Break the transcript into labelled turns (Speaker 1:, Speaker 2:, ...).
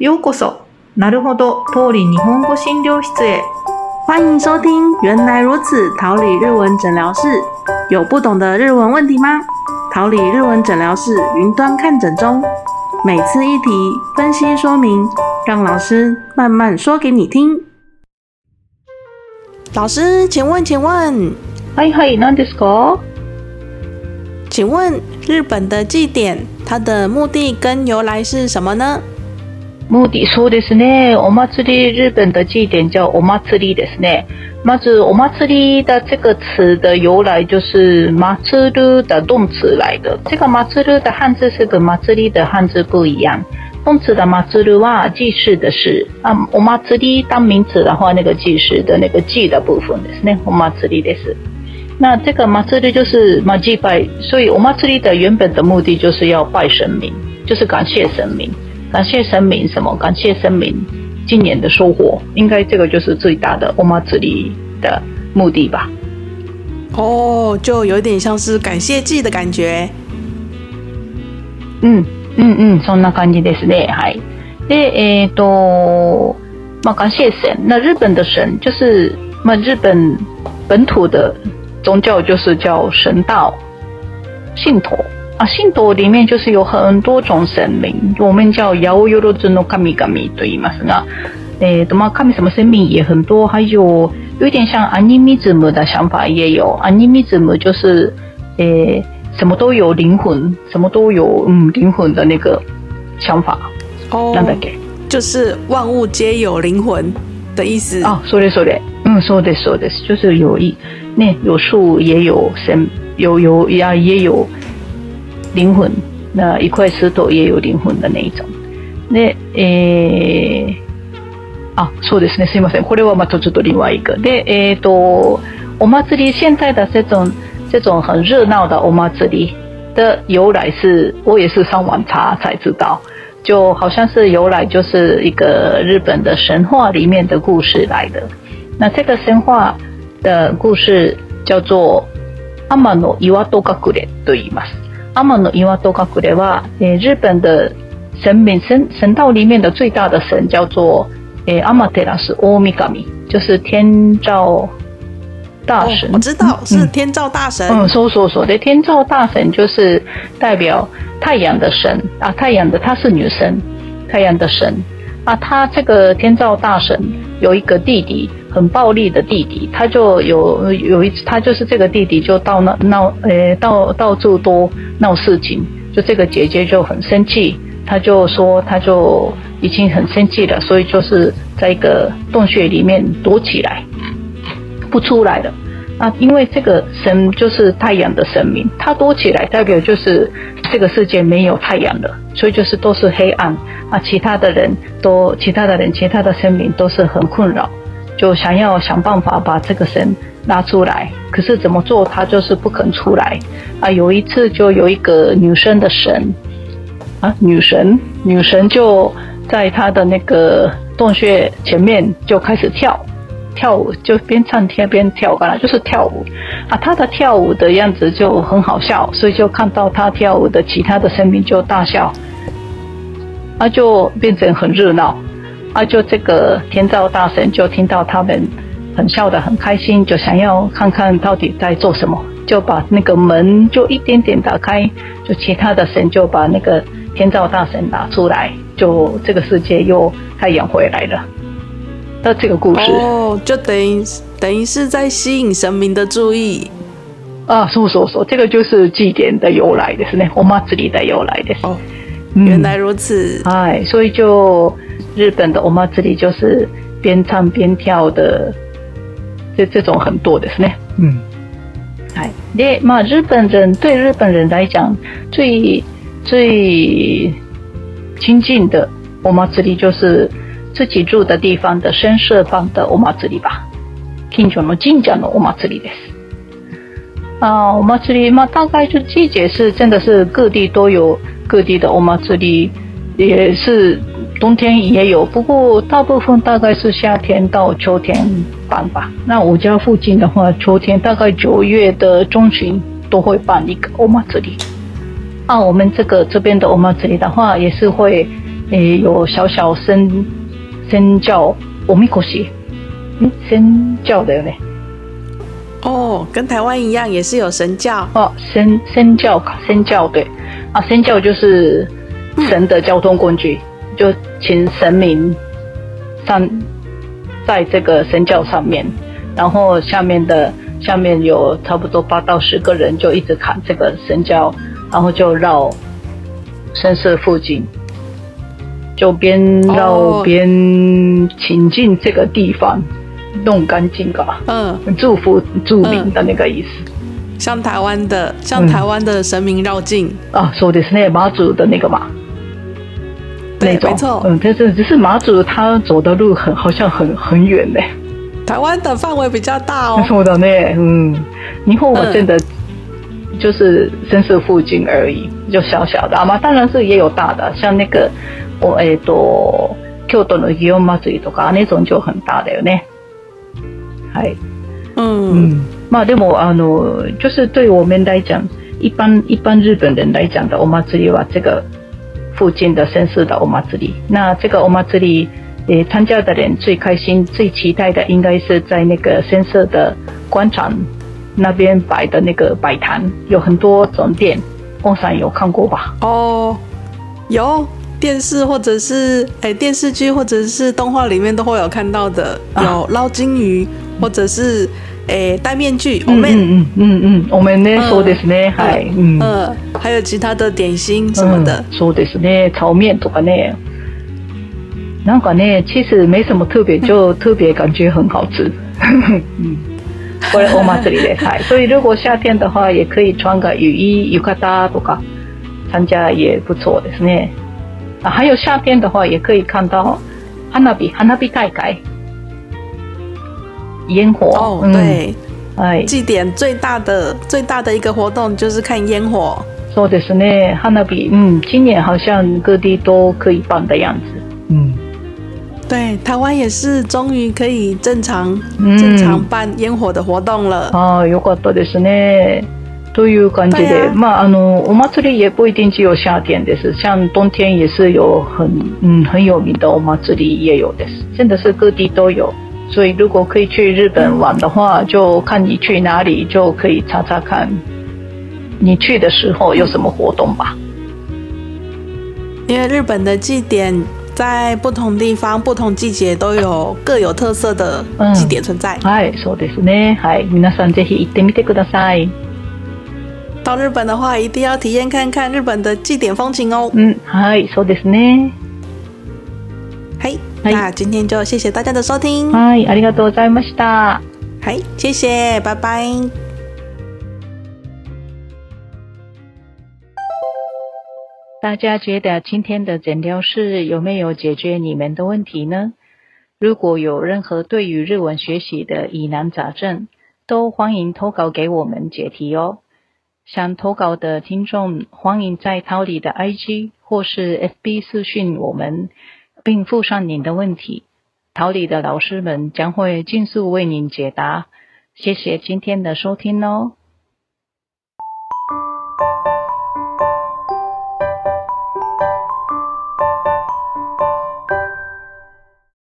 Speaker 1: ようこそ。なるほど、通り日本語診療室へ。
Speaker 2: 欢迎收听《原来如此》桃李日文诊疗室。有不懂的日文问题吗？桃李日文诊疗室云端看诊中，每次一题分析说明，让老师慢慢说给你听。老师，请问，请问，
Speaker 1: はいはい、何ですか
Speaker 2: 请问日本的祭典，它的目的跟由来是什么呢？
Speaker 1: 目的そうですね。お祭り日本的祭典叫お祭りですね。まずお祭り的这个词的由来就是祭る的动词来的。这个祭る的汉字是跟祭り的汉字不一样。动词的祭るは祭祀的事啊，お祭り当名词的话，那个祭祀的那个祭的部分ですね。お祭りです。那这个祭る就是ま祭拜，所以お祭り的原本的目的就是要拜神明，就是感谢神明。感谢神明什么？感谢神明今年的收获，应该这个就是最大的我们这里的目的吧。
Speaker 2: 哦，就有点像是感谢祭的感觉。
Speaker 1: 嗯嗯嗯，そんな感じですね。はい。で、えっと、まあ感谢神。那日本的神就是，那日本本土的宗教就是叫神道信徒。 啊，信徒里面就是有很多种神明，我们叫摇游罗尊の神々と言いますが，诶，那么神什么神明也很多，还有有点像アニミズム的想法也有，アニミズム就是诶什么都有灵魂，什么都有嗯灵魂的那个想法。
Speaker 2: 哦，
Speaker 1: なんだっけ？
Speaker 2: 就是万物皆有灵魂的意思。
Speaker 1: 啊，そうですそうです，嗯，そうですそうです，就是有一那有树也有神，有有呀也有。 灵魂，那一块石头也有灵魂的那一种。で、えー、あ、そうですね。すいません。これはまたちょっと另外一个。で、えっ、ー、と、お祭り现在的这种这种很热闹的お祭り的由来是，我也是上网查才知道，就好像是由来就是一个日本的神话里面的故事来的。那这个神话的故事叫做天の岩戸隠れと言います。 阿玛诺伊瓦多卡古列瓦，诶，日本的神明神神道里面的最大的神叫做诶阿玛特拉斯欧米伽米，就是天照大神。
Speaker 2: 我知道是天照大神。
Speaker 1: 嗯，说说说的天照大神就是代表太阳的神啊，太阳的她是女神，太阳的神啊，她这个天照大神有一个弟弟。很暴力的弟弟，他就有有一次，他就是这个弟弟就到那闹，呃，到到处多闹事情，就这个姐姐就很生气，他就说他就已经很生气了，所以就是在一个洞穴里面躲起来，不出来了。啊，因为这个神就是太阳的神明，他多起来代表就是这个世界没有太阳了，所以就是都是黑暗啊，其他的人都，其他的人，其他的生命都是很困扰。就想要想办法把这个神拉出来，可是怎么做他就是不肯出来啊！有一次就有一个女生的神啊，女神女神就在他的那个洞穴前面就开始跳跳舞，就边唱天边跳，本来就是跳舞啊。他的跳舞的样子就很好笑，所以就看到他跳舞的其他的生命就大笑，啊，就变成很热闹。啊，就这个天照大神就听到他们很笑得很开心，就想要看看到底在做什么，就把那个门就一点点打开，就其他的神就把那个天照大神拿出来，就这个世界又太阳回来了。那这个故事。
Speaker 2: 哦，就等于等于是在吸引神明的注意。
Speaker 1: 啊，说说说，这个就是祭典的由来的是呢，我妈这里的由来的。
Speaker 2: 哦，原来如此，
Speaker 1: 哎，所以就。日本的我妈这里就是边唱边跳的，这这种很多的是呢。嗯，哎，那嘛日本人对日本人来讲最最亲近的我妈这里就是自己住的地方的深色版的我妈这里吧。近所の神社のお祭りです。啊，お祭り嘛，大概就季节是真的是各地都有各地的お祭り，也是。冬天也有，不过大部分大概是夏天到秋天办吧。那我家附近的话，秋天大概九月的中旬都会办一个欧玛这里。啊，我们这个这边的欧玛这里的话，也是会 诶有小小身 身教欧米古西，嗯，身教的呢。
Speaker 2: 哦，跟台湾一样，也是有神教。
Speaker 1: 哦，神神教神教对。啊，神教就是神的交通工具，就请神明上在这个神教上面，然后下面的下面有差不多八到十个人，就一直砍这个神教，然后就绕神社附近，就边绕边请进这个地方。弄干净吧，嗯，祝福祝民的那个意思，
Speaker 2: 像台湾的，像台湾的神明绕境。
Speaker 1: 啊，说的是那马祖的那个嘛，
Speaker 2: 对，没错，
Speaker 1: 嗯，但是只是马祖他走的路很好像很很远呢，
Speaker 2: 台湾的范围比较大哦，
Speaker 1: 说的呢，嗯，你和我真的就是身世附近而已，就小小的。啊嘛，当然是也有大的，像那个我诶多京都の祇園祭とか那种就很大的よね。はい。嗯嗯，まあでもあの就是对我们来讲，一般一般日本人来讲的お祭りは这个附近的绅士的お祭り。那这个お祭り，诶，参加的人最开心、最期待的，应该是在那个深色的广场那边摆的那个摆摊，有很多种店。翁山有看过吧？
Speaker 2: 哦，有。电视或者是哎电视剧或者是动画里面都会有看到的，有捞金鱼或者是哎戴面具。
Speaker 1: 嗯嗯嗯嗯，我们呢说的是呢，还
Speaker 2: 嗯，还有其他的点心什么的。
Speaker 1: 说的是呢，炒面とかね。なんかね，其实没什么特别，就特别感觉很好吃。嗯，これお祭りで、はい。所以如果夏天的话，也可以穿个雨衣、浴衣とか参加也不错ですね。 还有夏天的话，也可以看到花火、花火大会、烟火。
Speaker 2: 哦，对，哎，祭典最大的、最大的一个活动就是看烟火。
Speaker 1: そうですね、花火，嗯，今年好像各地都可以办的样子。嗯，
Speaker 2: 对，台湾也是终于可以正常、正常办烟火的活动了。
Speaker 1: 啊，よかったですね。 という感じで、まあ、あの、お祭り也不一定只有夏天です。像冬天也是有很、嗯、很有名的お祭り也有です。真的是各地都有。所以如果可以去日本玩的话，就看你去哪里，就可以查查看，你去的时候有什么活动吧？
Speaker 2: 因为日本的祭典在不同地方、不同季节都有各有特色的祭典存在。
Speaker 1: はい、そうですね。はい、皆さんぜひ行ってみてください。
Speaker 2: 到日本的话，一定要体验看看日本的祭典风情哦。
Speaker 1: 嗯，はい、そうですね。
Speaker 2: はい、那今天就谢谢大家的收听。
Speaker 1: はい、ありがとうございました。
Speaker 2: はい、谢谢，拜拜。
Speaker 1: 大家觉得今天的诊疗室有没有解决你们的问题呢？如果有任何对于日文学习的疑难杂症，都欢迎投稿给我们解题哦。 想投稿的听众，欢迎在桃李的 IG 或是 FB 私讯我们，并附上您的问题，桃李的老师们将会尽速为您解答。谢谢今天的收听哦。